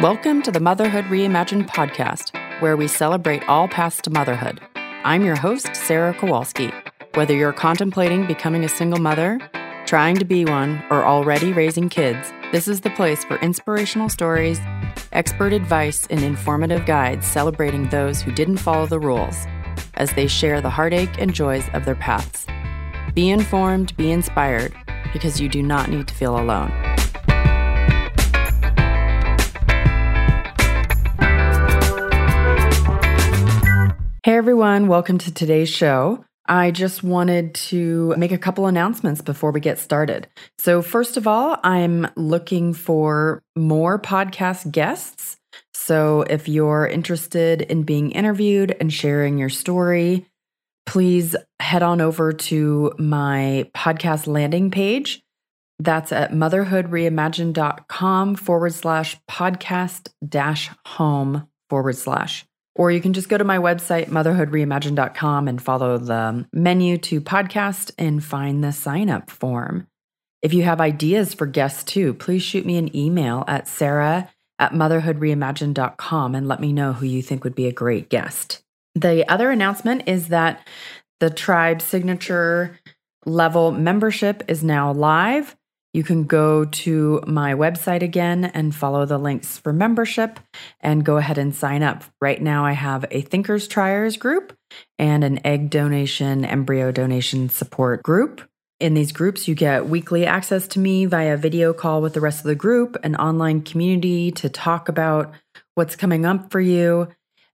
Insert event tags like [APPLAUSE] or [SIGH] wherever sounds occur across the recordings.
Welcome to the Motherhood Reimagined podcast, where we celebrate all paths to motherhood. I'm your host, Sarah Kowalski. Whether you're contemplating becoming a single mother, trying to be one, or already raising kids, this is the place for inspirational stories, expert advice, and informative guides celebrating those who didn't follow the rules as they share the heartache and joys of their paths. Be informed, be inspired, because you do not need to feel alone. Hey everyone, welcome to today's show. I just wanted to make a couple announcements before we get started. So, first of all, I'm looking for more podcast guests. So, if you're interested in being interviewed and sharing your story, please head on over to my podcast landing page. That's at motherhoodreimagined.com forward slash podcast dash home forward slash. Or you can just go to my website, motherhoodreimagined.com, and follow the menu to podcast and find the sign up form. If you have ideas for guests too, please shoot me an email at sarah at motherhoodreimagined.com and let me know who you think would be a great guest. The other announcement is that the tribe signature level membership is now live. You can go to my website again and follow the links for membership and go ahead and sign up. Right now, I have a Thinkers Triers group and an egg donation, embryo donation support group. In these groups, you get weekly access to me via video call with the rest of the group, an online community to talk about what's coming up for you,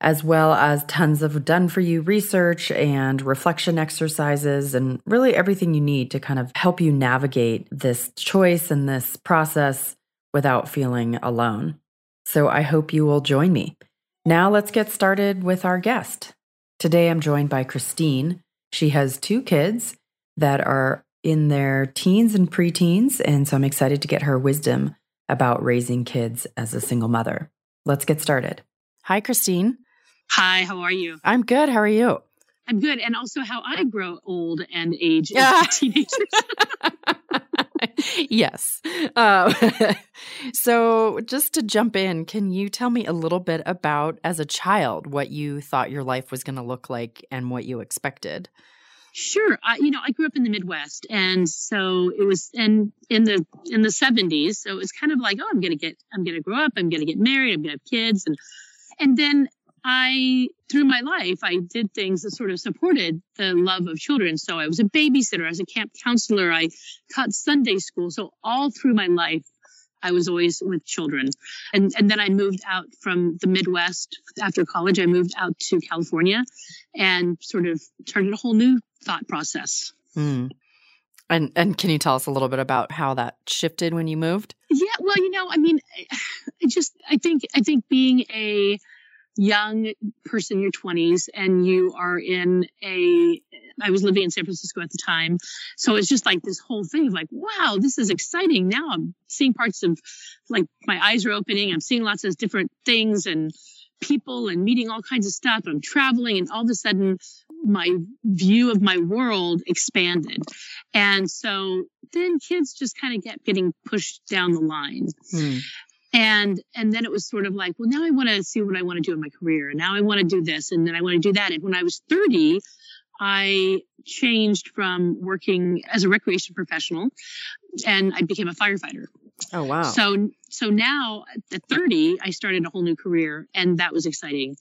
as well as tons of done for you research and reflection exercises, and really everything you need to kind of help you navigate this choice and this process without feeling alone. So I hope you will join me. Now let's get started with our guest. Today I'm joined by Christine. She has two kids that are in their teens and preteens, and so I'm excited to get her wisdom about raising kids as a single mother. Let's get started. Hi, Christine. Hi, how are you? I'm good. How are you? I'm good. And also how I grow old and age as a teenager. [LAUGHS] yes. Uh, [LAUGHS] so, just to jump in, can you tell me a little bit about, as a child, what you thought your life was going to look like and what you expected? Sure. I, you know, I grew up in the Midwest, and so it was, in in the in the seventies, so it was kind of like, oh, I'm gonna get, I'm gonna grow up, I'm gonna get married, I'm gonna have kids, and and then I, through my life, I did things that sort of supported the love of children. So I was a babysitter, I was a camp counselor, I taught Sunday school. So all through my life, I was always with children. And, and then I moved out from the Midwest after college. I moved out to California and sort of started a whole new thought process. Hmm. And and can you tell us a little bit about how that shifted when you moved? Yeah, well, you know, I mean, [SIGHS] I just I think I think being a young person in your 20s and you are in a I was living in San Francisco at the time. So it's just like this whole thing of like, wow, this is exciting. Now I'm seeing parts of like my eyes are opening. I'm seeing lots of different things and people and meeting all kinds of stuff. I'm traveling and all of a sudden my view of my world expanded. And so then kids just kind of get getting pushed down the line. Hmm and and then it was sort of like well now i want to see what i want to do in my career. Now i want to do this and then i want to do that. And when i was 30 i changed from working as a recreation professional and i became a firefighter. Oh wow. So so now at 30 i started a whole new career and that was exciting.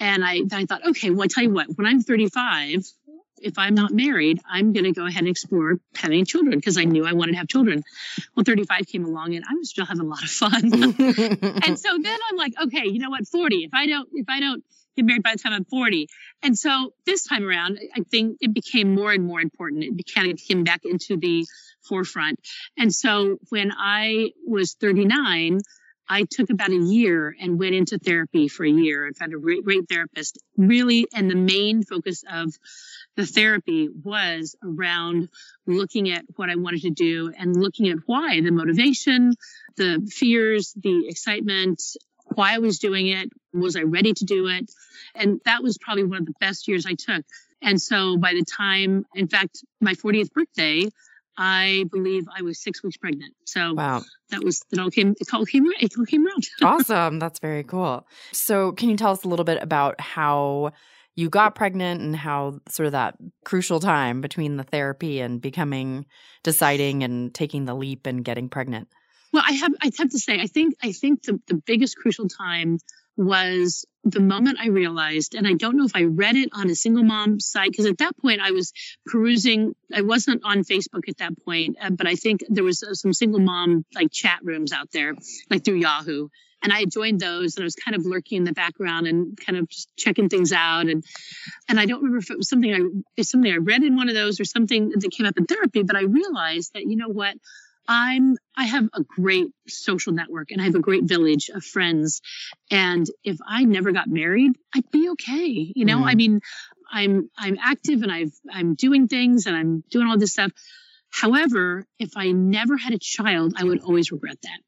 And i i thought okay well i tell you what when i'm 35 if I'm not married, I'm going to go ahead and explore having children because I knew I wanted to have children. Well, 35 came along and I was still having a lot of fun. [LAUGHS] and so then I'm like, okay, you know what? 40. If I don't, if I don't get married by the time I'm 40. And so this time around, I think it became more and more important. It kind of came back into the forefront. And so when I was 39, I took about a year and went into therapy for a year and found a great, great therapist. Really, and the main focus of the therapy was around looking at what I wanted to do and looking at why the motivation, the fears, the excitement, why I was doing it. Was I ready to do it? And that was probably one of the best years I took. And so by the time, in fact, my 40th birthday, I believe I was six weeks pregnant. So Wow. that was it all came it all came it all came around. [LAUGHS] awesome. That's very cool. So, can you tell us a little bit about how you got pregnant and how sort of that crucial time between the therapy and becoming, deciding and taking the leap and getting pregnant? Well, I have I have to say, I think I think the, the biggest crucial time was the moment I realized, and I don't know if I read it on a single mom site, because at that point I was perusing, I wasn't on Facebook at that point, uh, but I think there was uh, some single mom like chat rooms out there, like through Yahoo. And I had joined those and I was kind of lurking in the background and kind of just checking things out. And and I don't remember if it was something I something I read in one of those or something that came up in therapy, but I realized that, you know what, I'm I have a great social network and I have a great village of friends. And if I never got married, I'd be okay. You know, Mm. I mean, I'm I'm active and I've I'm doing things and I'm doing all this stuff. However, if I never had a child, I would always regret that.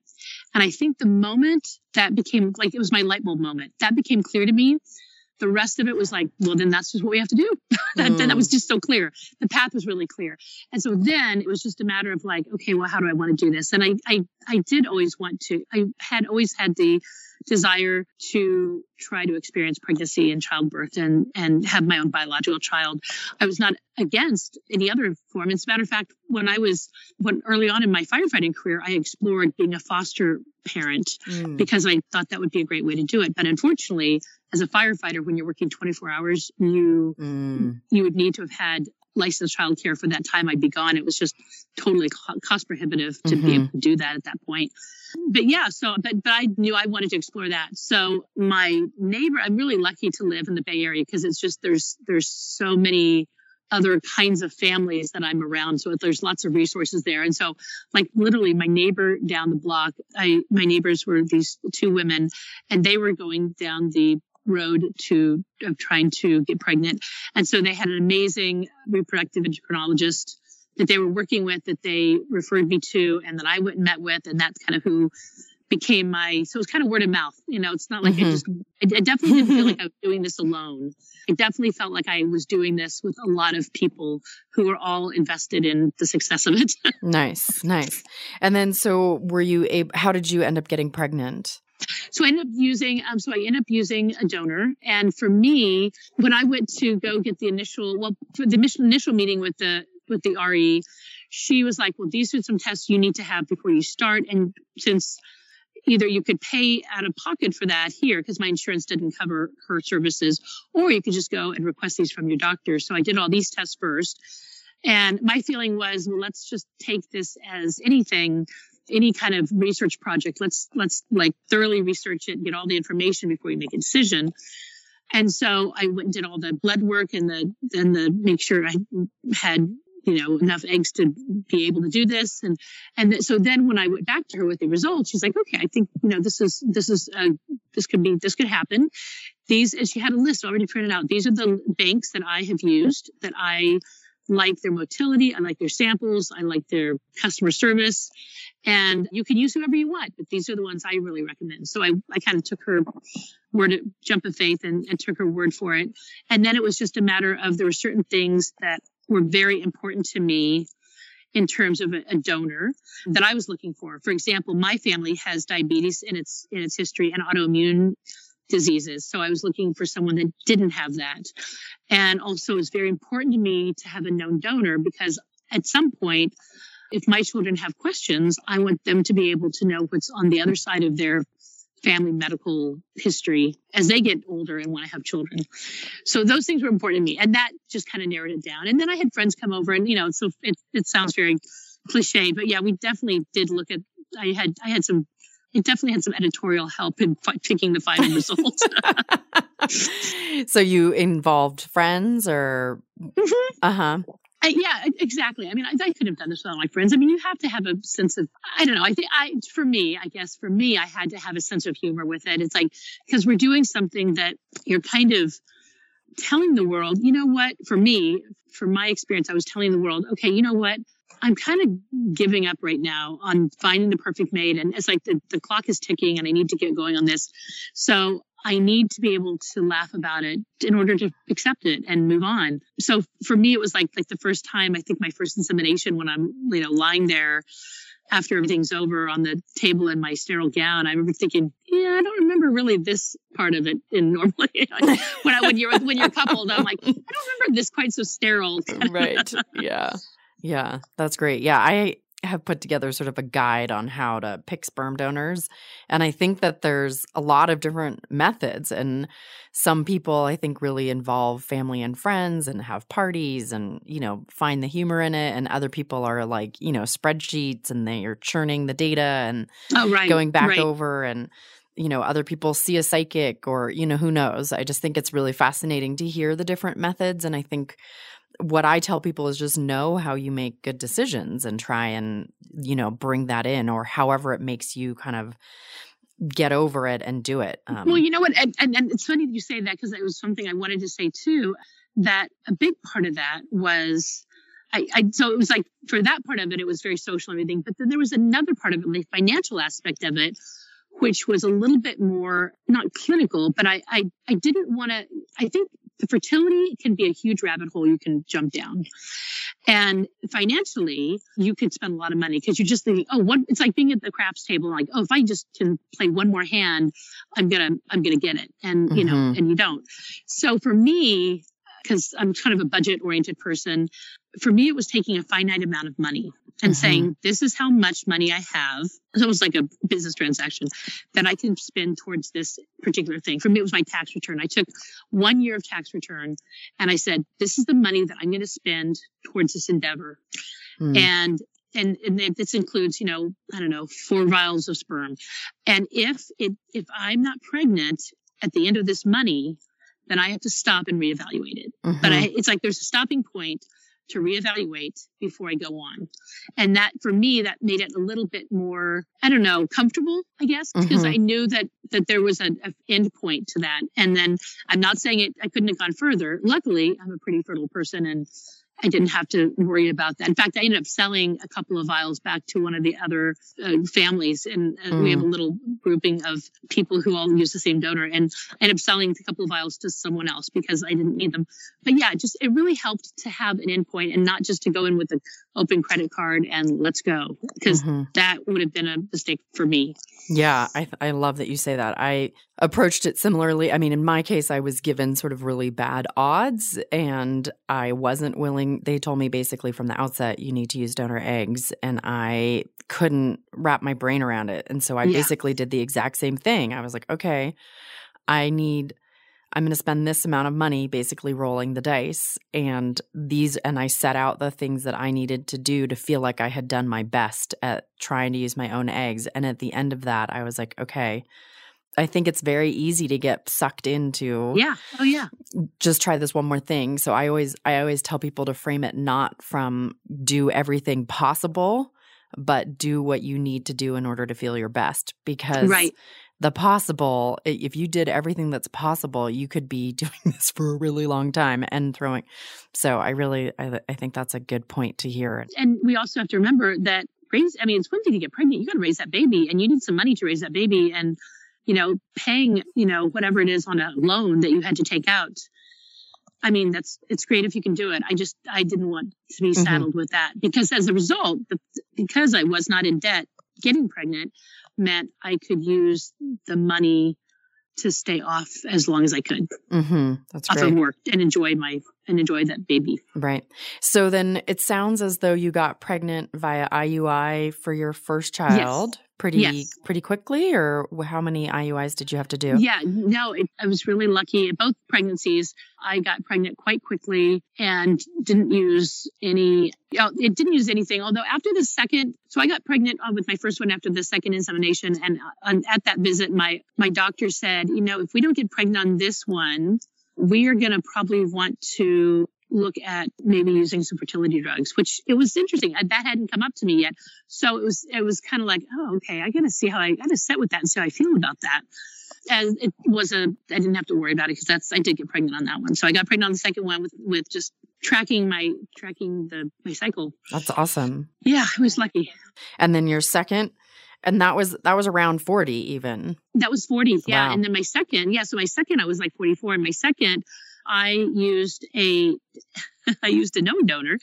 And I think the moment that became like it was my light bulb moment, that became clear to me. The rest of it was like, well, then that's just what we have to do. [LAUGHS] that, that was mm. just so clear. The path was really clear. And so then it was just a matter of like, okay, well, how do I want to do this? And I, I, I did always want to, I had always had the desire to try to experience pregnancy and childbirth and, and have my own biological child. I was not against any other form. As a matter of fact, when I was, when early on in my firefighting career, I explored being a foster parent Mm. because I thought that would be a great way to do it. But unfortunately, as a firefighter, when you're working 24 hours, you Mm. you would need to have had licensed childcare for that time I'd be gone. It was just totally cost prohibitive to be Mhm. able to do that at that point. But yeah, so but but I knew I wanted to explore that. So my neighbor, I'm really lucky to live in the Bay Area because it's just there's there's so many other kinds of families that I'm around. So there's lots of resources there. And so like literally my neighbor down the block, I my neighbors were these two women and they were going down the road to of trying to get pregnant. And so they had an amazing reproductive endocrinologist that they were working with that they referred me to and that I went and met with. And that's kind of who became my, so it was kind of word of mouth. You know, it's not like I Mhm. just, I, I definitely didn't feel like I was doing this alone. It definitely felt like I was doing this with a lot of people who were all invested in the success of it. [LAUGHS] Nice, nice. And then, so were you able, how did you end up getting pregnant? So I ended up using, um, so I ended up using a donor. And for me, when I went to go get the initial, well, for the initial, meeting with the, with the RE, she was like, well, these are some tests you need to have before you start. And since either you could pay out of pocket for that here because my insurance didn't cover her services, or you could just go and request these from your doctor. So I did all these tests first. And my feeling was, well, let's just take this as anything, any kind of research project. Let's let's like thoroughly research it, get all the information before you make a decision. And so I went and did all the blood work and the then the make sure I had you know enough eggs to be able to do this and and th- so then when I went back to her with the results, she's like, okay, I think you know this is this is uh, this could be this could happen. These and she had a list already printed out. These are the banks that I have used that I like their motility. I like their samples. I like their customer service. And you can use whoever you want, but these are the ones I really recommend. So I, I kind of took her word, jump of faith and, and took her word for it. And then it was just a matter of there were certain things that were very important to me in terms of a, a donor that I was looking for. For example, my family has diabetes in its in its history and autoimmune diseases. So I was looking for someone that didn't have that. And also it's very important to me to have a known donor because at some point, if my children have questions, I want them to be able to know what's on the other side of their family medical history as they get older and want to have children. So those things were important to me. And that just kind of narrowed it down. And then I had friends come over and, you know, so it, it sounds very cliche, but yeah, we definitely did look at, I had, I had some, it definitely had some editorial help in fi- picking the final [LAUGHS] result. [LAUGHS] so you involved friends or Mhm. uh-huh. I, yeah, exactly. I mean, I, I could have done this without my friends. I mean, you have to have a sense of, I don't know. I think I, for me, I guess for me, I had to have a sense of humor with it. It's like, because we're doing something that you're kind of telling the world, you know what, for me, from my experience, I was telling the world, okay, you know what, I'm kind of giving up right now on finding the perfect mate. And it's like the, the clock is ticking and I need to get going on this. So I need to be able to laugh about it in order to accept it and move on. So for me, it was like like the first time I think my first insemination when I'm you know lying there after everything's over on the table in my sterile gown. I remember thinking, yeah, I don't remember really this part of it in normally [LAUGHS] when I when you're when you're coupled. I'm like, I don't remember this quite so sterile. right. Yeah. Yeah. That's great. Yeah. I have put together sort of a guide on how to pick sperm donors. And I think that there's a lot of different methods. And some people, I think, really involve family and friends and have parties and, you know, find the humor in it. And other people are like, you know, spreadsheets and they are churning the data and oh, right, going back right. over. And, you know, other people see a psychic or, you know, who knows. I just think it's really fascinating to hear the different methods. And I think what I tell people is just know how you make good decisions and try and, you know, bring that in or however it makes you kind of get over it and do it. Um, well, you know what? And, and, and it's funny that you say that because it was something I wanted to say too, that a big part of that was. I, I, so it was like for that part of it, it was very social and everything. But then there was another part of it, the financial aspect of it, which was a little bit more not clinical, but I I, I didn't want to. I think the fertility can be a huge rabbit hole you can jump down. And financially, you could spend a lot of money because you're just thinking, oh, what it's like being at the craps table, like, oh, if I just can play one more hand, I'm gonna, I'm gonna get it. And mm-hmm. you know, mm-hmm. and you don't. So for me, because I'm kind of a budget oriented person, for me, it was taking a finite amount of money and mm-hmm. saying, this is how much money I have. It's almost like a business transaction that I can spend towards this particular thing. For me, it was my tax return. I took one year of tax return and I said, this is the money that I'm going to spend towards this endeavor. Mm. And and, and this includes, you know, I don't know, four vials of sperm. And if it, if I'm not pregnant at the end of this money, then I have to stop and reevaluate it. Mm-hmm. But I, it's like there's a stopping point to reevaluate before I go on. And that for me, that made it a little bit more, I don't know, comfortable, I guess, because mm-hmm. I knew that that there was an end point to that. And then I'm not saying it I couldn't have gone further. Luckily, I'm a pretty fertile person and I didn't have to worry about that. In fact, I ended up selling a couple of vials back to one of the other uh, families, and uh, mm. we have a mm. little grouping of people who all use the same donor, and I ended up selling a couple of vials to someone else because I didn't need them. But yeah, just it really helped to have an endpoint and not just to go in with an open credit card and let's go because mm-hmm. that would have been a mistake for me. Yeah, I I love that you say that. I approached it similarly. I mean, in my case, I was given sort of really bad odds, and I wasn't willing they told me basically from the outset you need to use donor eggs and I couldn't wrap my brain around it. And so I yeah. basically did the exact same thing. I was like, okay, I need I'm going to spend this amount of money basically rolling the dice and these and I set out the things that I needed to do to feel like I had done my best at trying to use my own eggs and at the end of that I was like okay I think it's very easy to get sucked into. Yeah. Oh yeah. Just try this one more thing. So I always I always tell people to frame it not from do everything possible, but do what you need to do in order to feel your best because right. The possible if you did everything that's possible, you could be [LAUGHS] doing this for a really long time and throwing. So I really I, I think that's a good point to hear. And we also have to remember that raise I mean it's one thing to get pregnant, you got to raise that baby and you need some money to raise that baby and you know, paying, you know, whatever it is on a loan that you had to take out. I mean, that's it's great if you can do it. I just I didn't want to be mm-hmm. saddled mm-hmm. with that because as a result, because I was not in debt, getting pregnant meant I could use the money to stay off as long as I could. Mm-hmm. That's off great. of work and enjoy my and enjoy that baby. Right. So then it sounds as though you got pregnant via IUI for your first child. Yes pretty yes. pretty quickly or how many IUIs did you have to do? Yeah, no, it, I was really lucky. Both pregnancies, I got pregnant quite quickly and didn't use any. You know, it didn't use anything. Although after the second, so I got pregnant uh, with my first one after the second insemination, and uh, at that visit, my my doctor said, you know, if we don't get pregnant on this one, we are going to probably want to look at maybe using some fertility drugs, which it was interesting. That hadn't come up to me yet. So it was, it was kind of like, oh, okay, I got to see how I got to set with that and see how I feel about that. And it was a, I didn't have to worry about it because that's, I did get pregnant on that one. So I got pregnant on the second one with, with just tracking my, tracking the, my cycle. That's awesome. Yeah, I was lucky. And then your second And that was that was around 40 even. That was 40. Yeah. Wow. And then my second, yeah, so my second I was like 44 and my second I used a [LAUGHS] I used a known donor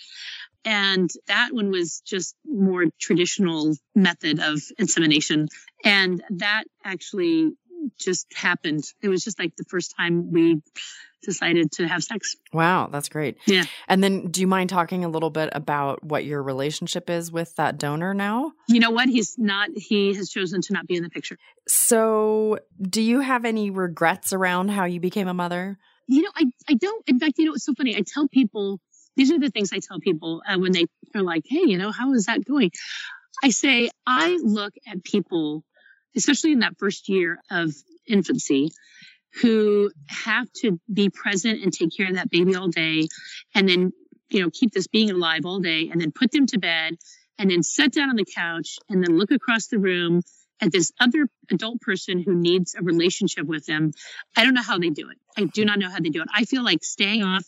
and that one was just more traditional method of insemination and that actually just happened. It was just like the first time we decided to have sex. Wow, that's great. Yeah. And then do you mind talking a little bit about what your relationship is with that donor now? You know what? He's not he has chosen to not be in the picture. So, do you have any regrets around how you became a mother? You know, I I don't in fact, you know, it's so funny. I tell people these are the things I tell people uh, when they are like, "Hey, you know, how is that going?" I say, I look at people, especially in that first year of infancy, who have to be present and take care of that baby all day and then you know keep this being alive all day and then put them to bed and then sit down on the couch and then look across the room at this other adult person who needs a relationship with them i don't know how they do it i do not know how they do it i feel like staying off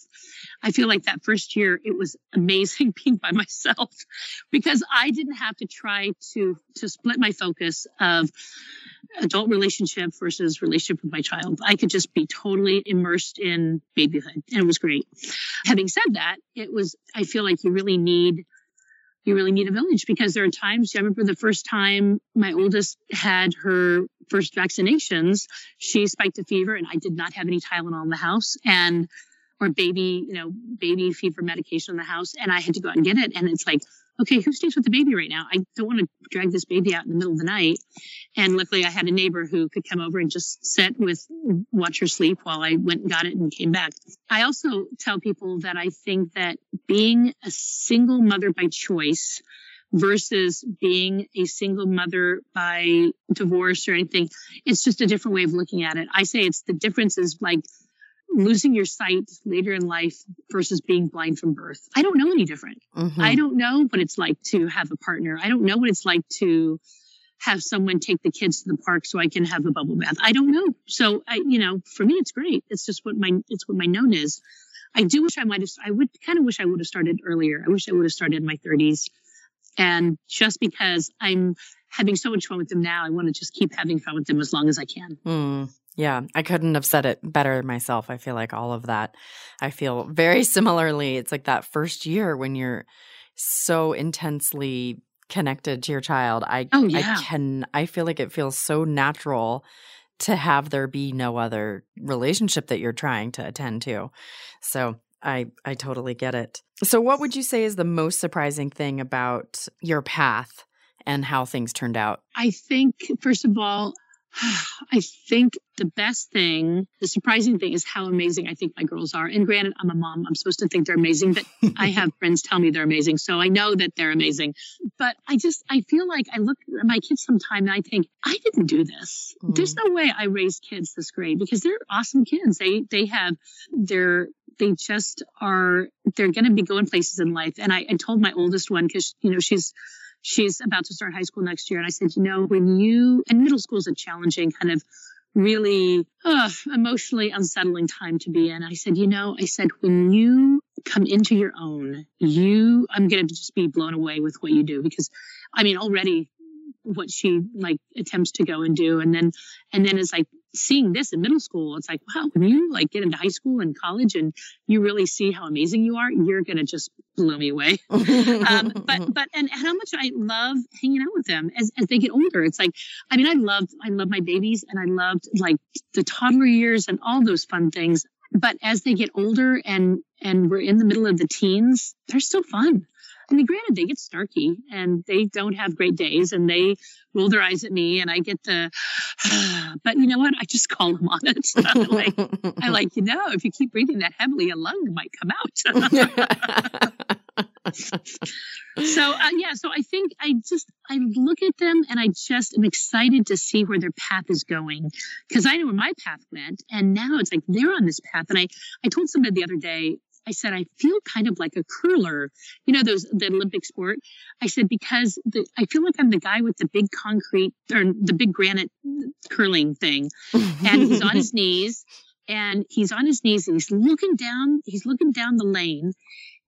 i feel like that first year it was amazing [LAUGHS] being by myself because i didn't have to try to to split my focus of adult relationship versus relationship with my child. I could just be totally immersed in babyhood and it was great. Having said that, it was, I feel like you really need, you really need a village because there are times, I remember the first time my oldest had her first vaccinations, she spiked a fever and I did not have any Tylenol in the house and, or baby, you know, baby fever medication in the house. And I had to go out and get it. And it's like, okay, who stays with the baby right now? I don't want to drag this baby out in the middle of the night. And luckily I had a neighbor who could come over and just sit with, watch her sleep while I went and got it and came back. I also tell people that I think that being a single mother by choice versus being a single mother by divorce or anything, it's just a different way of looking at it. I say it's the difference is like losing your sight later in life versus being blind from birth. I don't know any different. Mhm. I don't know what it's like to have a partner. I don't know what it's like to have someone take the kids to the park so I can have a bubble bath. I don't know. So I, you know, for me, it's great. It's just what my, it's what my known is. I do wish I might have, I would kind of wish I would have started earlier. I wish I would have started in my 30s. And just because I'm having so much fun with them now, I want to just keep having fun with them as long as I can. Mm, yeah, I couldn't have said it better myself. I feel like all of that. I feel very [LAUGHS] similarly. It's like that first year when you're so intensely connected to your child. I Oh, yeah. I can I feel like it feels so natural to have there be no other relationship that you're trying to attend to. So I I totally get it. So what would you say is the most surprising thing about your path and how things turned out? I think, first of all, I think the best thing, the surprising thing is how amazing I think my girls are. And granted, I'm a mom. I'm supposed to think they're amazing, but I have [LAUGHS] friends tell me they're amazing. So I know that they're amazing. But I just, I feel like I look at my kids sometime and I think, I didn't do this. Mm. There's no way I raised kids this great because they're awesome kids. They, they have, they're, they just are, they're going to be going places in life. And I, I told my oldest one, cause you know, she's, she's about to start high school next year. And I said, you know, when you, and middle school is a challenging kind of really uh, emotionally unsettling time to be in. I said, you know, I said, when you come into your own, you, I'm going to just be blown away with what you do because I mean, already what she like attempts to go and do. And then, and then it's like seeing this in middle school. It's like, wow, when you like get into high school and college and you really see how amazing you are, you're going to just blow me away. [LAUGHS] um, but but and how much I love hanging out with them as, as they get older. It's like I mean I loved I love my babies and I loved like the toddler years and all those fun things. But as they get older and and we're in the middle of the teens, they're still fun. I mean, granted, they get snarky and they don't have great days and they roll their eyes at me and I get the, [SIGHS] but you know what? I just [LAUGHS] call them on it. like, I [LAUGHS] like, you know, if you keep breathing that heavily, a lung might come out. [LAUGHS] so uh, yeah so i think i just i look at them and i just am excited to see where their path is going because i know where my path went and now it's like they're on this path and i i told somebody the other day I said, I feel kind of like a curler, you know, those, the Olympic sport. I said, because the, I feel like I'm the guy with the big concrete or the big granite curling thing. And he's on his [LAUGHS] knees and he's on his knees and he's looking down, he's looking down the lane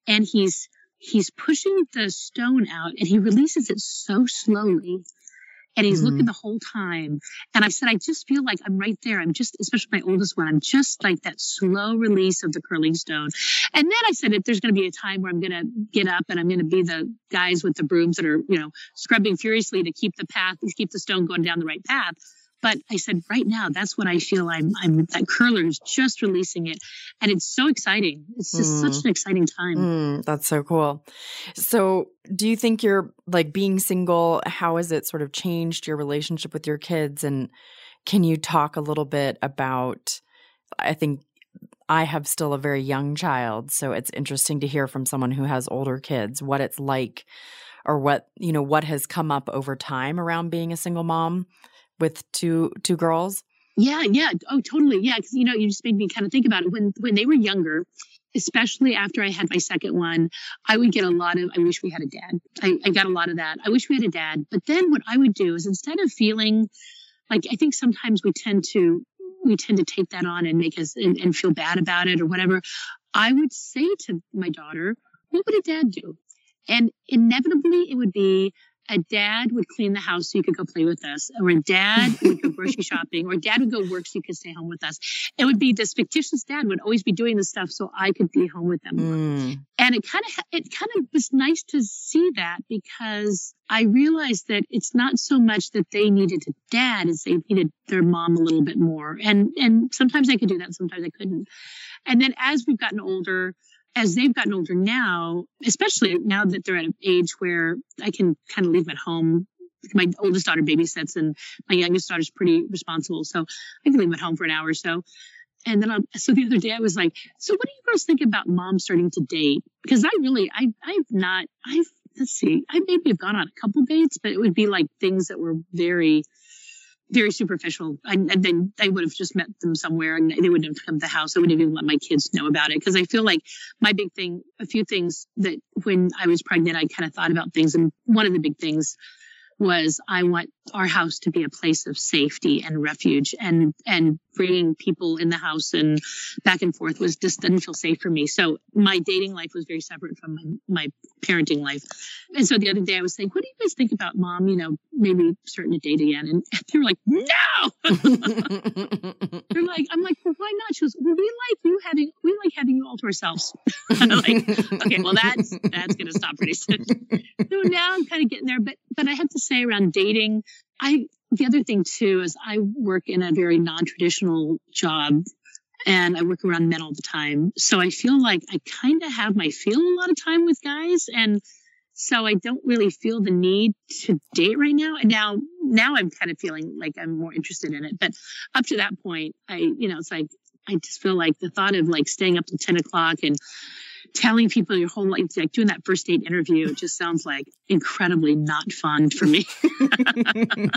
and he's, he's pushing the stone out and he releases it so slowly and he's mm-hmm. looking the whole time. And I said, I just feel like I'm right there. I'm just, especially my oldest one, I'm just like that slow release of the curling stone. And then I said, if there's going to be a time where I'm going to get up and I'm going to be the guys with the brooms that are, you know, scrubbing furiously to keep the path, to keep the stone going down the right path. But I said, right now, that's what I feel. I'm, I'm that curler is just releasing it, and it's so exciting. It's just mm. such an exciting time. Mm, that's so cool. So, do you think you're like being single? How has it sort of changed your relationship with your kids? And can you talk a little bit about? I think I have still a very young child, so it's interesting to hear from someone who has older kids what it's like or what, you know, what has come up over time around being a single mom with two two girls? Yeah, yeah. Oh, totally. Yeah, because you know, you just made me kind of think about it. When when they were younger, especially after I had my second one, I would get a lot of, I wish we had a dad. I, I, got a lot of that. I wish we had a dad. But then what I would do is instead of feeling like, I think sometimes we tend to, we tend to take that on and make us and, and feel bad about it or whatever. I would say to my daughter, what would a dad do? And inevitably it would be, a dad would clean the house so you could go play with us, or a dad would go grocery [LAUGHS] shopping, or dad would go work so you could stay home with us. It would be this fictitious dad would always be doing the stuff so I could be home with them. Mm. And it kind of it kind of was nice to see that because I realized that it's not so much that they needed a dad as they needed their mom a little bit more. And and sometimes I could do that, sometimes I couldn't. And then as we've gotten older, as they've gotten older now, especially now that they're at an age where I can kind of leave them at home. My oldest daughter babysits and my youngest daughter's pretty responsible. So I can leave them at home for an hour or so. And then, i so the other day I was like, so what do you girls think about mom starting to date? Because I really, I, I've not, I've, let's see, I maybe have gone on a couple dates, but it would be like things that were very, very superficial. I, and then I would have just met them somewhere and they wouldn't have come to the house. I wouldn't even let my kids know about it because I feel like my big thing, a few things that when I was pregnant, I kind of thought about things. And one of the big things was I want our house to be a place of safety and refuge and and bringing people in the house and back and forth was just didn't feel safe for me. So my dating life was very separate from my, my parenting life. And so the other day I was saying, what do you guys think about mom, you know, maybe starting to date again? And [LAUGHS] they were like, no. [LAUGHS] They're like, I'm like, well, why not? She goes, well, we like you having, we like having you all to ourselves. [LAUGHS] I'm like, okay, well, that's, that's going to stop pretty soon. So now I'm kind of getting there, but, but I have to say around dating, I the other thing too is I work in a very non-traditional job and I work around men all the time. So I feel like I kind of have my feel a lot of time with guys and so I don't really feel the need to date right now. And now, now I'm kind of feeling like I'm more interested in it. But up to that point, I, you know, it's like, I just feel like the thought of like staying up till 10 o'clock and telling people your whole life, like doing that first date interview, just sounds like incredibly not fun for me. [LAUGHS]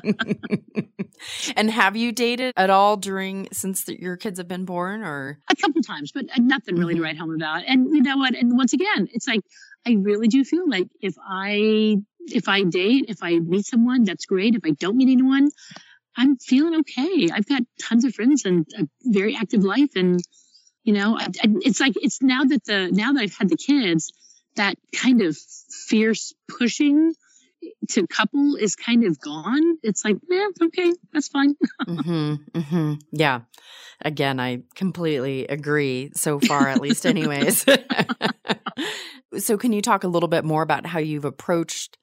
and have you dated at all during since the, your kids have been born, or a couple times, but nothing really mm-hmm. to write home about? And you know what? And once again, it's like I really do feel like if I if I date, if I meet someone, that's great. If I don't meet anyone, I'm feeling okay. I've got tons of friends and a very active life, and you know, it's like it's now that the now that I've had the kids, that kind of fierce pushing to couple is kind of gone. It's like, yeah, okay, that's fine. [LAUGHS] mm-hmm, mm-hmm. Yeah. Again, I completely agree so far, at least, anyways. [LAUGHS] so, can you talk a little bit more about how you've approached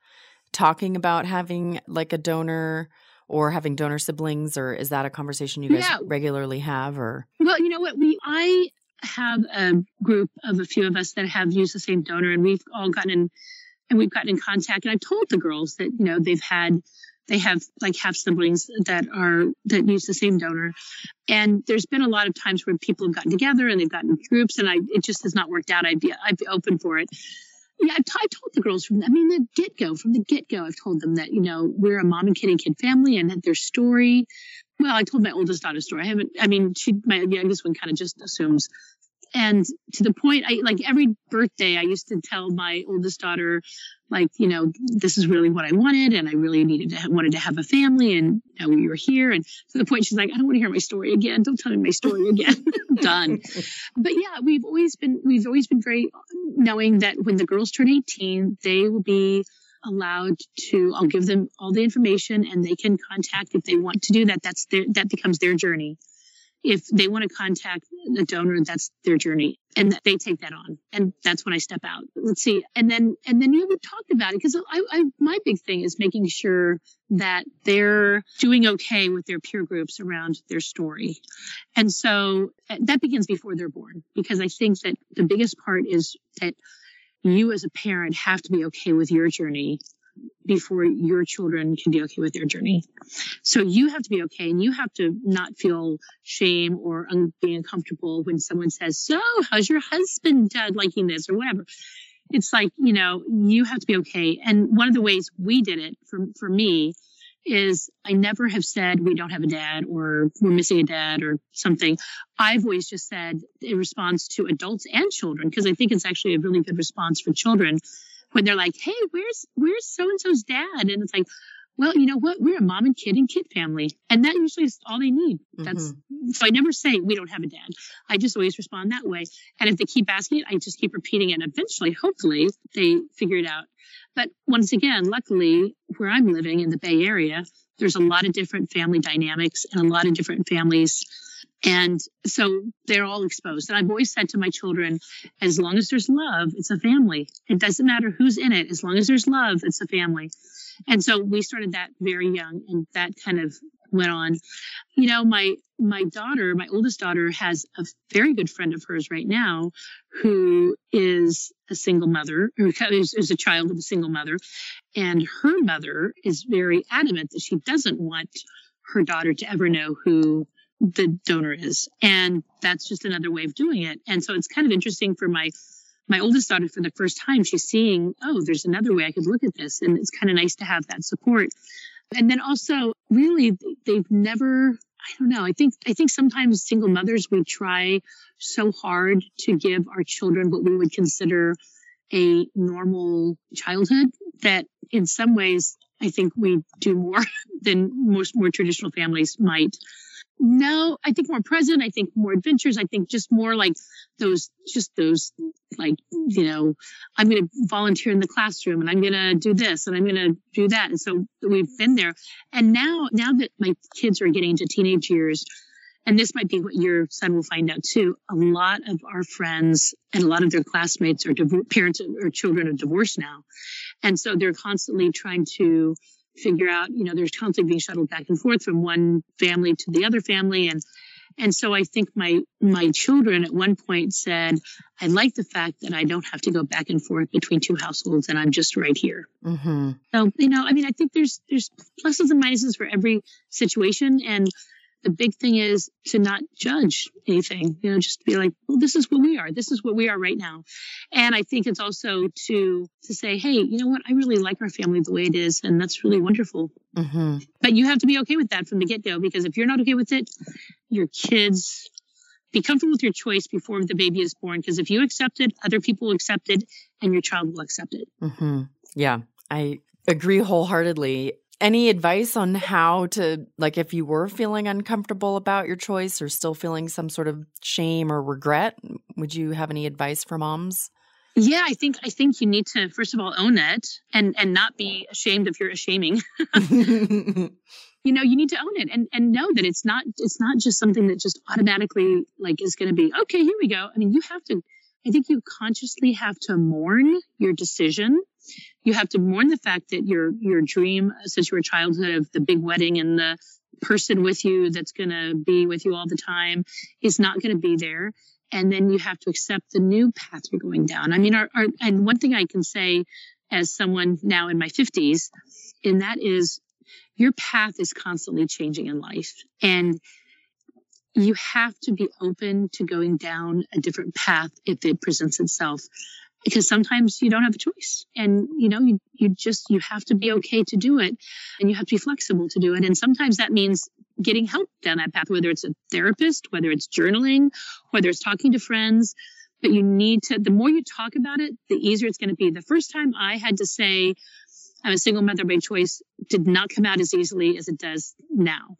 talking about having like a donor or having donor siblings or is that a conversation you guys regularly have or? Well you know what? We i have a group of a few of us that have used the same donor and we've all gotten in and we've gotten in contact and i've told the girls that you know they've had they have like half siblings that are that use the same donor. And there's been a lot of times where people have gotten together and they've gotten groups and i it just has not worked out. I'd be i'd be open for it. Yeah, I've, t- the girls from, I mean, the get go, from the get go, I've told them that, you know, we're a mom and kid and kid family and that their story. Well, I told my oldest daughter's story. I haven't, I mean, she, my youngest one kind of just assumes. And to the point, I like every birthday, I used to tell my oldest daughter, like, you know, this is really what I wanted. And I really needed to, wanted to have a family. And know, we were here. And to the point, she's like, I don't want to hear my story again. Don't tell me my story again. [LAUGHS] Done. But yeah, we've always been, we've always been very knowing that when the girls turn 18, they will be allowed to i'll give them all the information and they can contact if they want to do that that's their that becomes their journey if they want to contact the donor that's their journey and they take that on and that's when i step out. Let's see and then and then you would talk about it because I, I my big thing is making sure that they're doing okay with their peer groups around their story. And so uh, that begins before they're born because i think that the biggest part is that you as a parent have to be okay with your journey before your children can be okay with their journey. So you have to be okay and you have to not feel shame or un- being uncomfortable when someone says, So, how's your husband liking this or whatever? It's like, you know, you have to be okay. And one of the ways we did it for, for me is I never have said we don't have a dad or we're missing a dad or something. I've always just said in response to adults and children, because I think it's actually a really good response for children when they're like, "Hey, where's where's so and so's dad?" And it's like, "Well, you know what? We're a mom and kid and kid family, and that usually is all they need." That's mm-hmm. so I never say we don't have a dad. I just always respond that way. And if they keep asking it, I just keep repeating it. And eventually, hopefully, they figure it out. But once again, luckily, where I'm living in the Bay Area, there's a lot of different family dynamics and a lot of different families and so they're all exposed. And I've always said to my children, as long as there's love, it's a family. It doesn't matter who's in it. As long as there's love, it's a family. And so we started that very young and that kind of went on. You know, my my daughter, my oldest daughter has a very good friend of hers right now who is a single mother, or is, is a child of a single mother. And her mother is very adamant that she doesn't want her daughter to ever know who the donor is. And that's just another way of doing it. And so it's kind of interesting for my my oldest daughter for the first time, she's seeing, oh, there's another way I could look at this. And it's kind of nice to have that support. And then also really they've never I don't know. I think I think sometimes single mothers we try so hard to give our children what we would consider a normal childhood that in some ways I think we do more [LAUGHS] than most more traditional families might no, I think more present. I think more adventures. I think just more like those, just those, like, you know, I'm going to volunteer in the classroom and I'm going to do this and I'm going to do that. And so we've been there. And now, now that my kids are getting into teenage years, and this might be what your son will find out too. A lot of our friends and a lot of their classmates are div- parents or children are divorced now. And so they're constantly trying to figure out, you know, there's constantly being shuttled back and forth from one family to the other family. And and so I think my my children at one point said, I like the fact that I don't have to go back and forth between two households and I'm just right here. Mm-hmm. So, you know, I mean, I think there's there's pluses and minuses for every situation. And the big thing is to not judge anything, you know, just be like, well, this is what we are. This is what we are right now. And I think it's also to, to say, hey, you know what? I really like our family the way it is. And that's really wonderful. Mm-hmm. But you have to be okay with that from the get go, because if you're not okay with it, your kids be comfortable with your choice before the baby is born. Because if you accept it, other people will accept it and your child will accept it. Mm-hmm. Yeah. I agree wholeheartedly. Any advice on how to, like, if you were feeling uncomfortable about your choice or still feeling some sort of shame or regret, would you have any advice for moms? Yeah, I think I think you need to first of all own it and and not be ashamed of your ashaming. [LAUGHS] you know, you need to own it and and know that it's not it's not just something that just automatically like is going to be okay. Here we go. I mean, you have to. I think you consciously have to mourn your decision you have to mourn the fact that your your dream since your childhood of the big wedding and the person with you that's going to be with you all the time is not going to be there. And then you have to accept the new path you're going down. I mean our, our, and one thing i can say as someone now in my 50s and that is your path is constantly changing in life. And you have to be open to going down a different path if it presents itself because sometimes you don't have a choice. And you know you, you just you have to be okay to do it and you have to be flexible to do it. And sometimes that means getting help down that path whether it's a therapist whether it's journaling whether it's talking to friends. But you need to the more you talk about it the easier it's going to be. The first time i had to say i'm a single mother by choice did not come out as easily as it does now.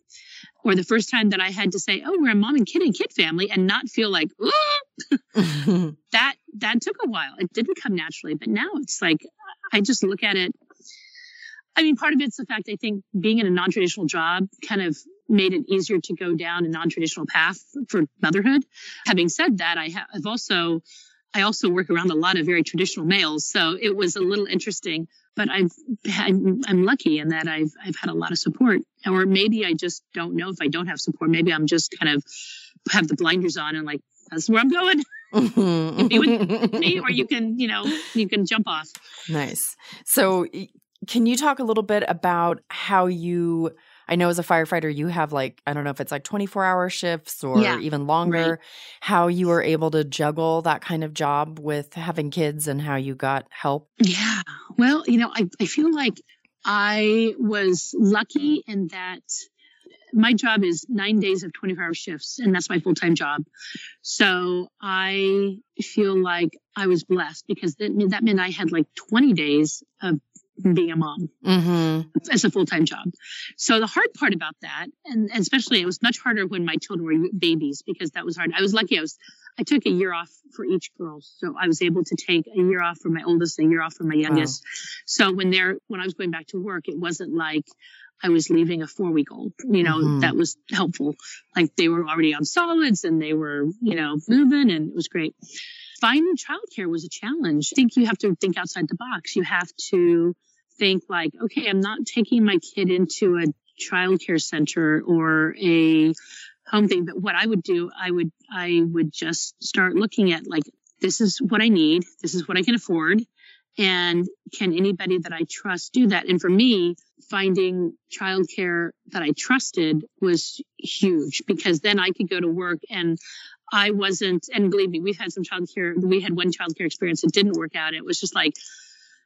Or the first time that I had to say, "Oh, we're a mom and kid and kid family," and not feel like [LAUGHS] that that took a while. It didn't come naturally, but now it's like I just look at it I mean, part of it's the fact I think being in a non traditional job kind of made it easier to go down a non traditional path for motherhood. Having said that, I have also I also work around a lot of very traditional males, so it was a little interesting. But I've I'm, I'm lucky in that I've I've had a lot of support, or maybe I just don't know if I don't have support. Maybe I'm just kind of have the blinders on and like that's where I'm going. [LAUGHS] Mm-hmm. be with me, or you can you know you can jump off. Nice. So, can you talk a little bit about how you? I know as a firefighter, you have like, I don't know if it's like 24 hour shifts or yeah, even longer, right. how you were able to juggle that kind of job with having kids and how you got help. Yeah. Well, you know, I, I feel like I was lucky in that my job is nine days of 24 hour shifts, and that's my full time job. So I feel like I was blessed because that, that meant I had like 20 days of being a mom mm-hmm. as a full time job. So the hard part about that, and, especially it was much harder when my children were babies because that was hard. I was lucky. I was I took a year off for each girl, so I was able to take a year off for my oldest, a year off for my youngest. Wow. So when they're when I was going back to work, it wasn't like I was leaving a four week old. You know, mm-hmm. that was helpful. Like they were already on solids and they were, you know, moving and it was great. Finding childcare was a challenge. I think you have to think outside the box. You have to think like, okay, I'm not taking my kid into a childcare center or a home thing, but what I would do, I would, I would just start looking at like, this is what I need. This is what I can afford. And can anybody that I trust do that? And for me, finding childcare that I trusted was huge because then I could go to work and I wasn't, and believe me, we've had some childcare, we had one childcare experience that didn't work out. It was just like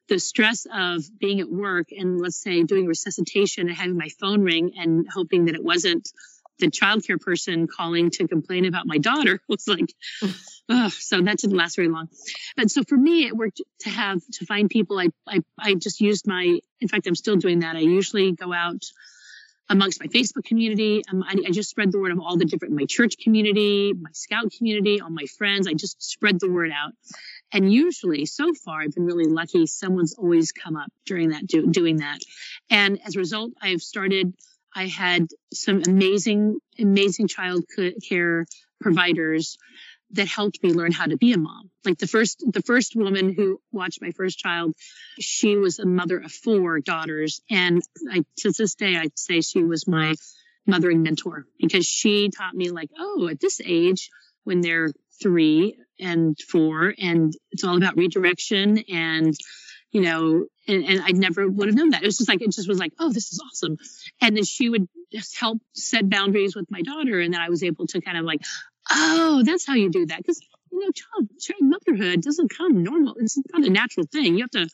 the stress of being at work and let's say doing resuscitation and having my phone ring and hoping that it wasn't the childcare person calling to complain about my daughter [LAUGHS] was like, ugh, so that didn't last very long. But so for me, it worked to have to find people. I, I, I just used my, in fact, I'm still doing that. I usually go out amongst my Facebook community. Um, I, I, just spread the word of all the different, my church community, my scout community, all my friends. I just spread the word out. And usually, so far, I've been really lucky. Someone's always come up during that, do, doing that. And as a result, I've started I had some amazing, amazing child care providers that helped me learn how to be a mom. Like the first, the first woman who watched my first child, she was a mother of four daughters. And I, to this day, I'd say she was my mothering mentor because she taught me like, oh, at this age, when they're three and four, and it's all about redirection and you know, and, and I never would have known that. It was just like, it just was like, oh, this is awesome. And then she would just help set boundaries with my daughter. And then I was able to kind of like, oh, that's how you do that. Cause, you know, child, motherhood doesn't come normal. It's not a natural thing. You have to,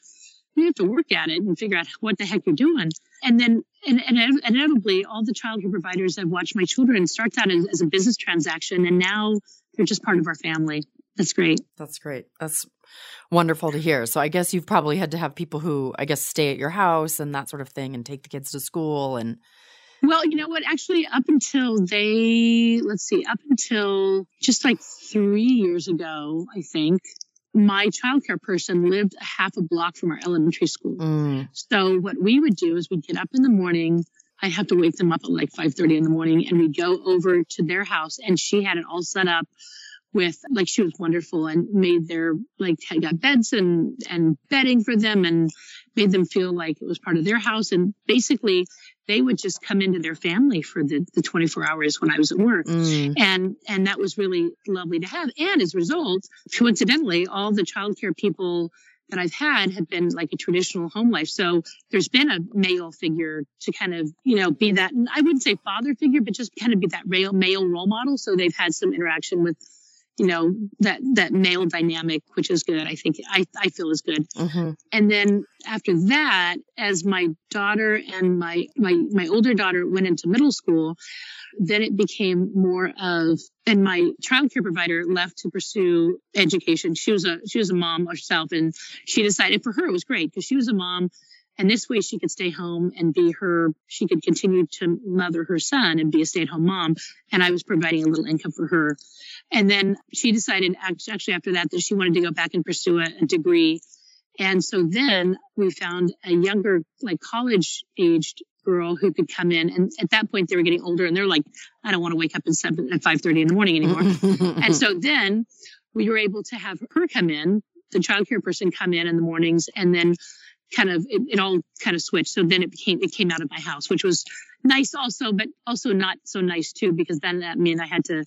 you have to work at it and figure out what the heck you're doing. And then, and, and inevitably, all the childcare providers have watched my children start that as, as a business transaction. And now they're just part of our family. That's great. That's great. That's wonderful to hear. So I guess you've probably had to have people who I guess stay at your house and that sort of thing and take the kids to school and well, you know what? Actually, up until they, let's see, up until just like three years ago, I think, my childcare person lived a half a block from our elementary school. Mm. So what we would do is we'd get up in the morning. I'd have to wake them up at like 5:30 in the morning, and we'd go over to their house, and she had it all set up with like she was wonderful and made their like got beds and and bedding for them and made them feel like it was part of their house and basically they would just come into their family for the, the 24 hours when I was at work. Mm. And and that was really lovely to have. And as a result, coincidentally, all the childcare people that I've had have been like a traditional home life. So there's been a male figure to kind of, you know, be that, I wouldn't say father figure, but just kind of be that male, male role model. So they've had some interaction with you know that that male dynamic which is good. I think i, I feel is good. Mm-hmm. and then after that as my daughter and my my my older daughter went into middle school then it became more of and my child care provider left to pursue education. She was a she was a mom herself and she decided for her it was great because she was a mom and this way she could stay home and be her, she could continue to mother her son and be a stay at home mom. And I was providing a little income for her. And then she decided actually after that that she wanted to go back and pursue a, a degree And so then we found a younger, like college aged girl who could come in. And at that point, they were getting older and they're like, I don't want to wake up at seven at five thirty in the morning anymore. [LAUGHS] and so then we were able to have her come in, the childcare person come in in the mornings, and then kind of it, it all kind of switched. So then it became it came out of my house, which was nice also, but also not so nice too, because then that meant I had to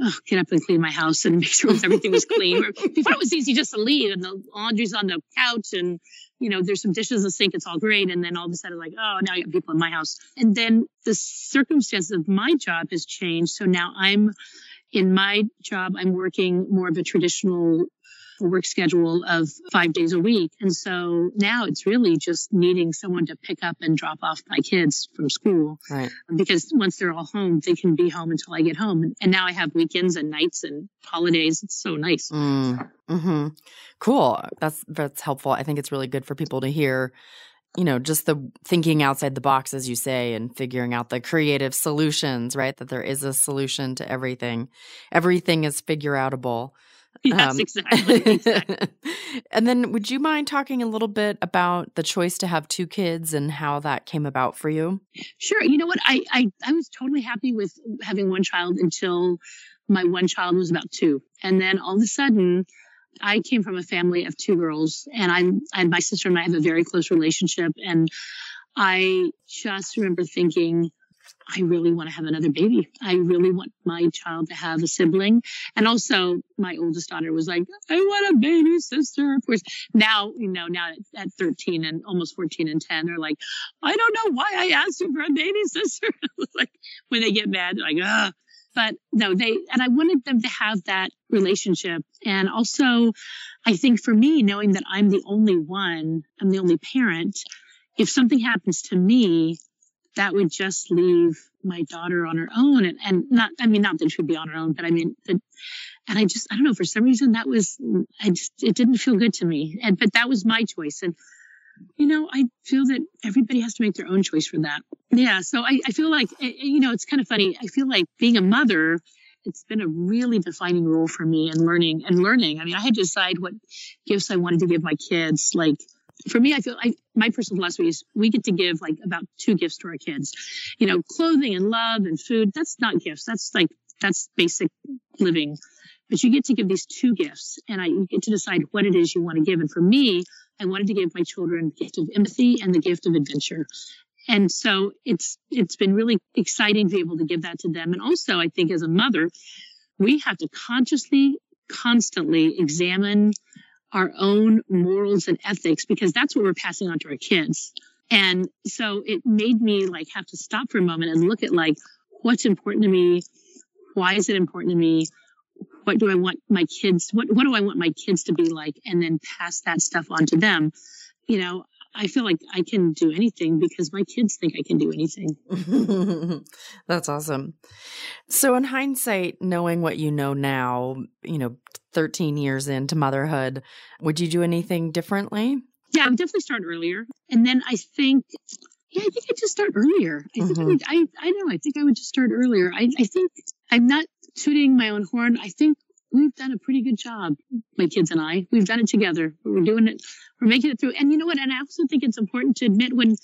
oh, get up and clean my house and [LAUGHS] make sure everything was clean. Before it was easy just to leave and the laundry's on the couch and, you know, there's some dishes in the sink. It's all great. And then all of a sudden, like, oh, now I got people in my house. And then the circumstances of my job has changed. So now I'm in my job, I'm working more of a traditional work schedule of five days a week. And so now it's really just needing someone to pick up and drop off my kids from school. Right. Because once they're all home, they can be home until I get home. And now I have weekends and nights and holidays. It's so nice. Mm, hmm Cool. That's that's helpful. I think it's really good for people to hear you know, just the thinking outside the box, as you say, and figuring out the creative solutions, right? That there is a solution to everything. Everything is figure outable. [LAUGHS] Yes, um, exactly. [LAUGHS] exactly. and then would you mind talking a little bit about the choice to have two kids and how that came about for you? Sure. You know what? I, I, I was totally happy with having one child until my one child was about two. And then all of a sudden, I came from a family of two girls, and I'm and my sister and I have a very close relationship. And I just remember thinking, I really want to have another baby. I really want my child to have a sibling. And also, my oldest daughter was like, I want a baby sister. Of course, now, you know, now at 13 and almost 14 and 10, they're like, I don't know why I asked you for a baby sister. [LAUGHS] like when they get mad, like, ah. But no, they, and I wanted them to have that relationship. And also, I think for me, knowing that I'm the only one, I'm the only parent, if something happens to me, that would just leave my daughter on her own and, and not i mean not that she would be on her own but i mean and i just i don't know for some reason that was i just it didn't feel good to me. And but that was my choice. And you know i feel that everybody has to make their own choice for that. Yeah so i, I feel like eh, eh, you know it's kind of funny. I feel like being a mother it's been a really defining role for me and learning and learning. I mean i had to decide what gifts i wanted to give my kids like for me, I feel like my personal philosophy is we get to give like about two gifts to our kids. You know, clothing and love and food, that's not gifts. That's like, that's basic living. But you get to give these two gifts and I get to decide what it is you want to give. And for me, I wanted to give my children the gift of empathy and the gift of adventure. And so it's it's been really exciting to be able to give that to them. And also I think as a mother, we have to consciously, constantly examine our own morals and ethics because that's what we're passing on to our kids. And so it made me like have to stop for a moment and look at like what's important to me, why is it important to me, what do I want my kids, what what do I want my kids to be like, and then pass that stuff on to them. You know, I feel like I can do anything because my kids think I can do anything. [LAUGHS] That's awesome. So, in hindsight, knowing what you know now, you know, 13 years into motherhood, would you do anything differently? Yeah, I would definitely start earlier. And then I think, yeah, I think I'd just start earlier. I think mm-hmm. I, would, I, I know, I think I would just start earlier. I, I think I'm not tooting my own horn. I think we've done a pretty good job, my kids and I. We've done it together. We're doing it. We're making it through. And you know what? And I also think it's important to admit when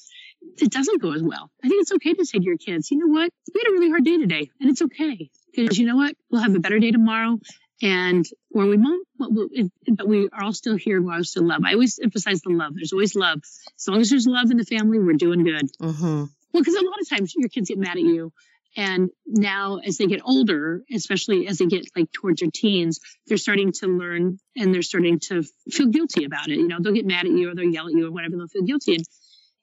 it doesn't go as well. I think it's okay to say to your kids, you know what? We had a really hard day today and it's okay. Because you know what? We'll have a better day tomorrow and or we won't, but, we but we are all still here. We're all still love. I always emphasize the love. There's always love. As long as there's love in the family, we're doing good. Mm-hmm. Well, because a lot of times your kids get mad at you and now, as they get older, especially as they get like towards their teens, they're starting to learn and they're starting to feel guilty about it. You know, they'll get mad at you or they'll yell at you or whatever. They'll feel guilty. And,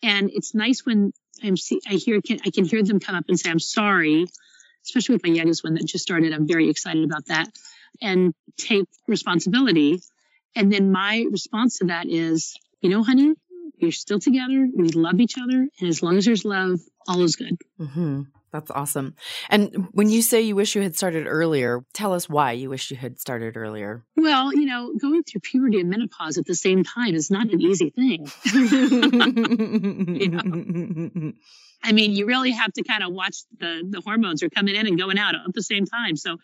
and it's nice when I'm see, I hear, I can hear them come up and say, I'm sorry, especially with my youngest one that just started. I'm very excited about that and take responsibility. And then my response to that is, you know, honey, you're still together. We love each other. And as long as there's love, all is good. Mm-hmm. That's awesome. And when you say you wish you had started earlier, tell us why you wish you had started earlier. Well, you know, going through puberty and menopause at the same time is not an easy thing. [LAUGHS] [LAUGHS] you know? I mean, you really have to kind of watch the the hormones are coming in and going out at the same time. So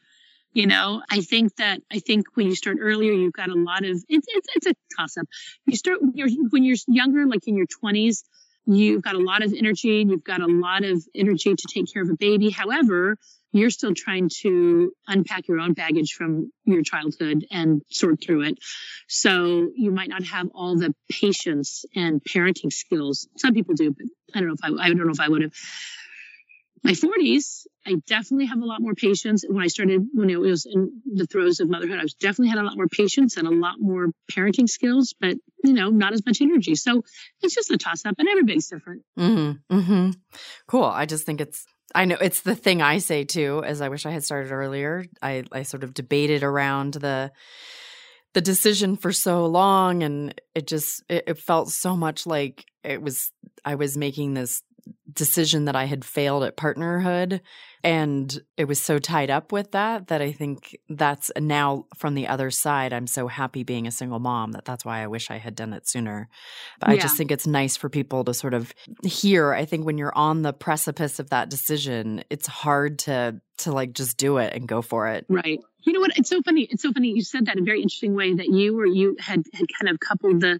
You know, I think that I think when you start earlier, you've got a lot of it's it's, it's a toss up. You start when you're when you're younger, like in your 20s, you've got a lot of energy, you've got a lot of energy to take care of a baby. However, you're still trying to unpack your own baggage from your childhood and sort through it. So you might not have all the patience and parenting skills. Some people do, but I don't know if I, I don't know if I would have. My 40s, I definitely have a lot more patience. When I started, when it was in the throes of motherhood, I was definitely had a lot more patience and a lot more parenting skills, but you know, not as much energy. So it's just a toss up, and everybody's different. Mm-hmm, mm-hmm. Cool. I just think it's I know it's the thing I say too, as I wish I had started earlier. I, I sort of debated around the the decision for so long and it just it, it felt so much like it was I was making this decision that I had failed at partnerhood. And it was so tied up with that that I think that's now from the other side. I'm so happy being a single mom that that's why I wish I had done it sooner. But yeah. I just think it's nice for people to sort of hear. I think when you're on the precipice of that decision, it's hard to to like just do it and go for it. Right. You know what? It's so funny. It's so funny. You said that in a very interesting way that you were you had had kind of coupled the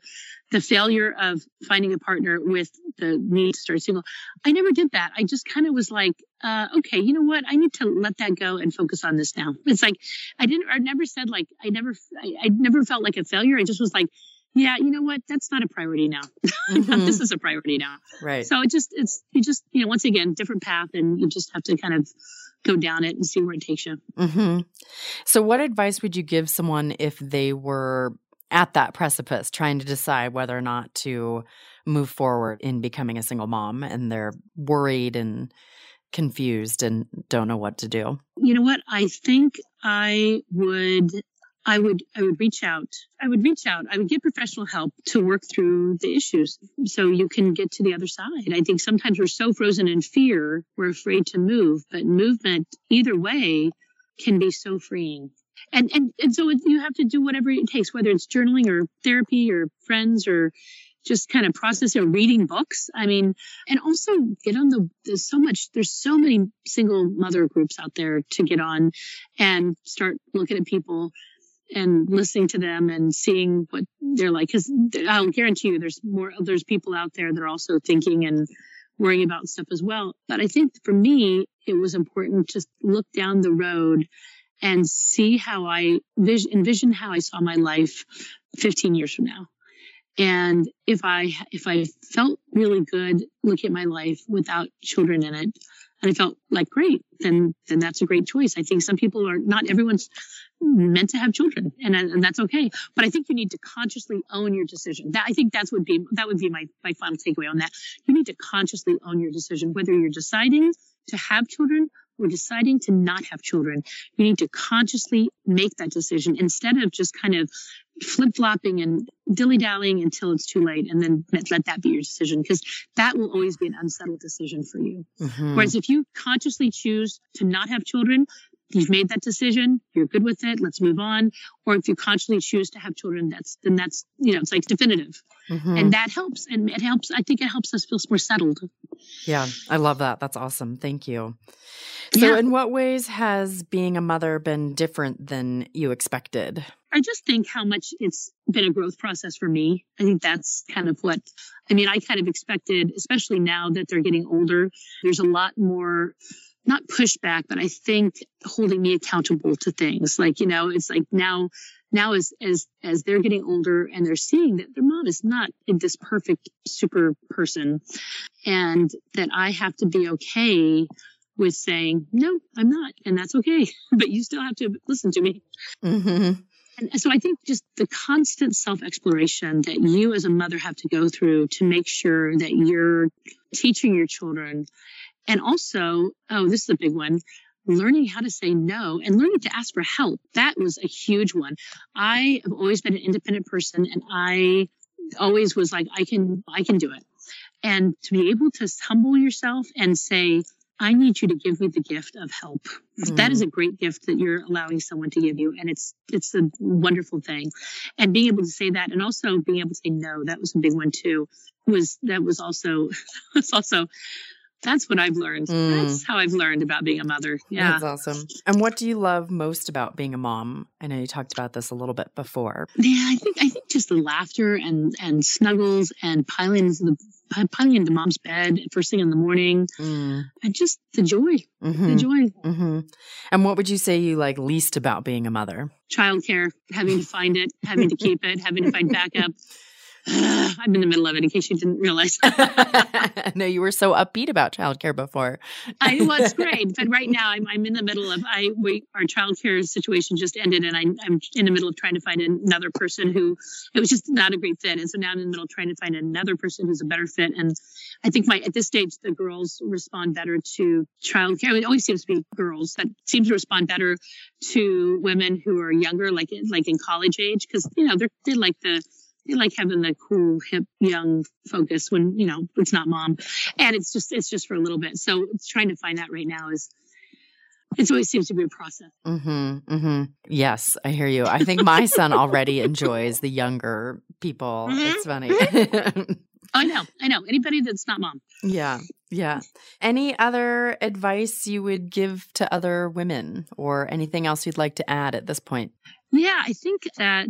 the failure of finding a partner with the need to start single. I never did that. I just kind of was like, uh, okay, you know what? I need to let that go and focus on this now. It's like I didn't. I never said like I never. I, I never felt like a failure. I just was like, yeah, you know what? That's not a priority now. [LAUGHS] Mm-hmm. this is a priority now. Right. So it just it's you just you know once again different path and you just have to kind of go down it and see where it takes you. Mm-hmm. So, what advice would you give someone if they were at that precipice trying to decide whether or not to move forward in becoming a single mom and they're worried and confused and don't know what to do? You know what? I think I would I would I would reach out. I would reach out. I would get professional help to work through the issues so you can get to the other side. I think sometimes we're so frozen in fear, we're afraid to move, but movement either way can be so freeing. And and and so you have to do whatever it takes, whether it's journaling or therapy or friends or just kind of process or reading books. I mean, and also get on the, there's so much, there's so many single mother groups out there to get on and start looking at people and listening to them and seeing what they're like. Because I'll guarantee you, there's more. There's people out there that are also thinking and worrying about stuff as well. But I think for me, it was important to look down the road and see how I envision how I saw my life 15 years from now. And if I if I felt really good looking at my life without children in it, and I felt like great, then then that's a great choice. I think some people are not everyone's meant to have children and, and that's okay. But i think you need to consciously own your decision. That i think that's would be that would be my, my final takeaway on that. You need to consciously own your decision whether you're deciding to have children or deciding to not have children you need to consciously make that decision instead of just kind of flip-flopping and dilly-dallying until it's too late and then let that be your decision because that will always be an unsettled decision for you mm-hmm. whereas if you consciously choose to not have children you've made that decision, you're good with it, let's move on. Or if you consciously choose to have children, that's then that's you know, it's like definitive. Mm-hmm. And that helps. And it helps, I think it helps us feel more settled. Yeah, I love that. That's awesome. Thank you. So, yeah. in what ways has being a mother been different than you expected? I just think how much it's been a growth process for me. I think that's kind of what, I mean, I kind of expected, especially now that they're getting older, there's a lot more not pushback, but I think holding me accountable to things. Like, you know, it's like now, now as, as, as they're getting older and they're seeing that their mom is not this perfect super person and that I have to be okay with saying, no, I'm not. And that's okay. [LAUGHS] but you still have to listen to me. Mm-hmm. And so I think just the constant self exploration that you as a mother have to go through to make sure that you're teaching your children and also, oh, this is a big one learning how to say no and learning to ask for help. That was a huge one. I have always been an independent person and I always was like, I can, I can do it. And to be able to humble yourself and say, I need you to give me the gift of help. Mm. That is a great gift that you're allowing someone to give you. And it's, it's a wonderful thing. And being able to say that and also being able to say no, that was a big one too, was, that was also, [LAUGHS] was also that's what I've learned. Mm. That's how I've learned about being a mother. Yeah. That's awesome. And what do you love most about being a mom? I know you talked about this a little bit before. Yeah, I think I think just the laughter and and snuggles and piling into the piling into mom's bed first thing in the morning Mm. and just the joy, the hmm joy. hmm And what would you say you like least about being a mother? Childcare, having to find it, having to keep it, having to find backup. [LAUGHS] [SIGHS] I'm in the middle of it, in case you didn't realize. [LAUGHS] no, you were so upbeat about childcare before. I was [LAUGHS] great, but right now I'm, I'm in the middle of I we our childcare situation just ended, and I, I'm in the middle of trying to find another person who it was just not a great fit, and so now I'm in the middle of trying to find another person who's a better fit. And I think my at this stage the girls respond better to childcare. I mean, it always seems to be girls that seem to respond better to women who are younger, like like in college age, because you know they're they like the like having the cool, hip, young focus when you know it's not mom, and it's just it's just for a little bit. So it's trying to find that right now is it always seems to be a process. Mm-hmm, mm-hmm. Yes, I hear you. I think my son already [LAUGHS] enjoys the younger people. Mhm. It's funny. [LAUGHS] I know, I know. Anybody that's not mom, yeah, yeah. Any other advice you would give to other women or anything else you'd like to add at this point? yeah, I think that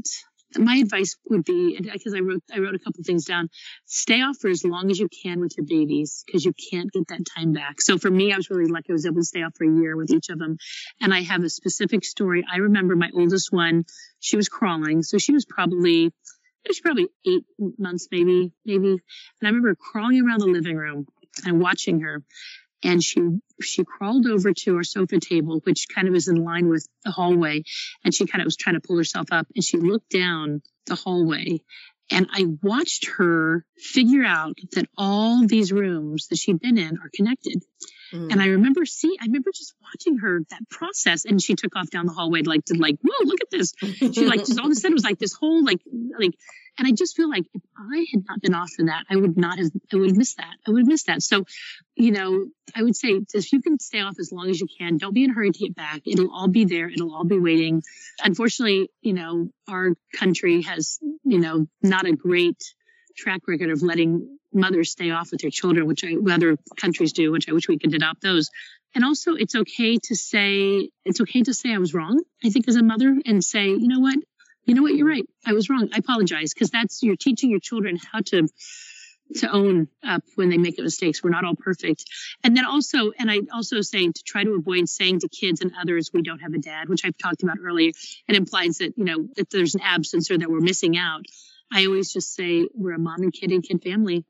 my advice would be because I wrote I wrote a couple things down. Stay off for as long as you can with your babies because you can't get that time back. So for me, I was really lucky. I was able to stay off for a year with each of them, and I have a specific story. I remember my oldest one. She was crawling, so she was probably she was probably eight months, maybe maybe. And I remember crawling around the living room and watching her. And she she crawled over to our sofa table, which kind of is in line with the hallway, and she kind of was trying to pull herself up and she looked down the hallway and I watched her figure out that all these rooms that she'd been in are connected. Mm. And I remember see, I remember just watching her that process and she took off down the hallway like to like, whoa, look at this. She like just all of a sudden was like this whole like like and I just feel like if I had not been off in that, I would not have I would have missed that. I would have missed that. So, you know, I would say if you can stay off as long as you can, don't be in a hurry to get back. It'll all be there. It'll all be waiting. Unfortunately, you know, our country has, you know, not a great track record of letting mothers stay off with their children, which I, other countries do, which I wish we could adopt those. And also, it's okay to say, it's okay to say I was wrong, I think, as a mother, and say, you know what? You know what? You're right. I was wrong. I apologize. Because that's, you're teaching your children how to, to own up when they make mistakes. We're not all perfect. And then also, and I also say to try to avoid saying to kids and others, we don't have a dad, which I've talked about earlier. It implies that, you know, that there's an absence or that we're missing out. I always just say we're a mom and kid and kid family.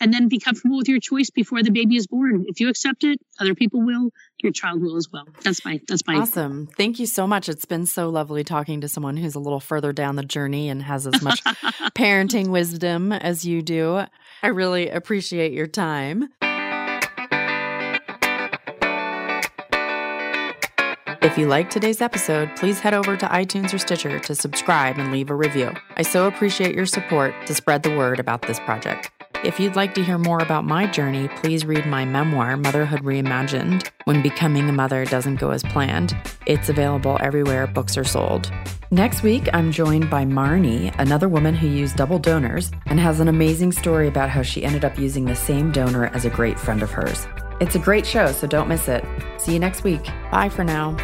And then be comfortable with your choice before the baby is born. If you accept it, other people will, your child will as well. That's my that's my Awesome. Thank you so much. It's been so lovely talking to someone who's a little further down the journey and has as much [LAUGHS] parenting wisdom as you do. I really appreciate your time. If you liked today's episode, please head over to iTunes or Stitcher to subscribe and leave a review. I so appreciate your support to spread the word about this project. If you'd like to hear more about my journey, please read my memoir, Motherhood Reimagined When Becoming a Mother Doesn't Go as Planned. It's available everywhere books are sold. Next week, I'm joined by Marnie, another woman who used double donors and has an amazing story about how she ended up using the same donor as a great friend of hers. It's a great show, so don't miss it. See you next week. Bye for now.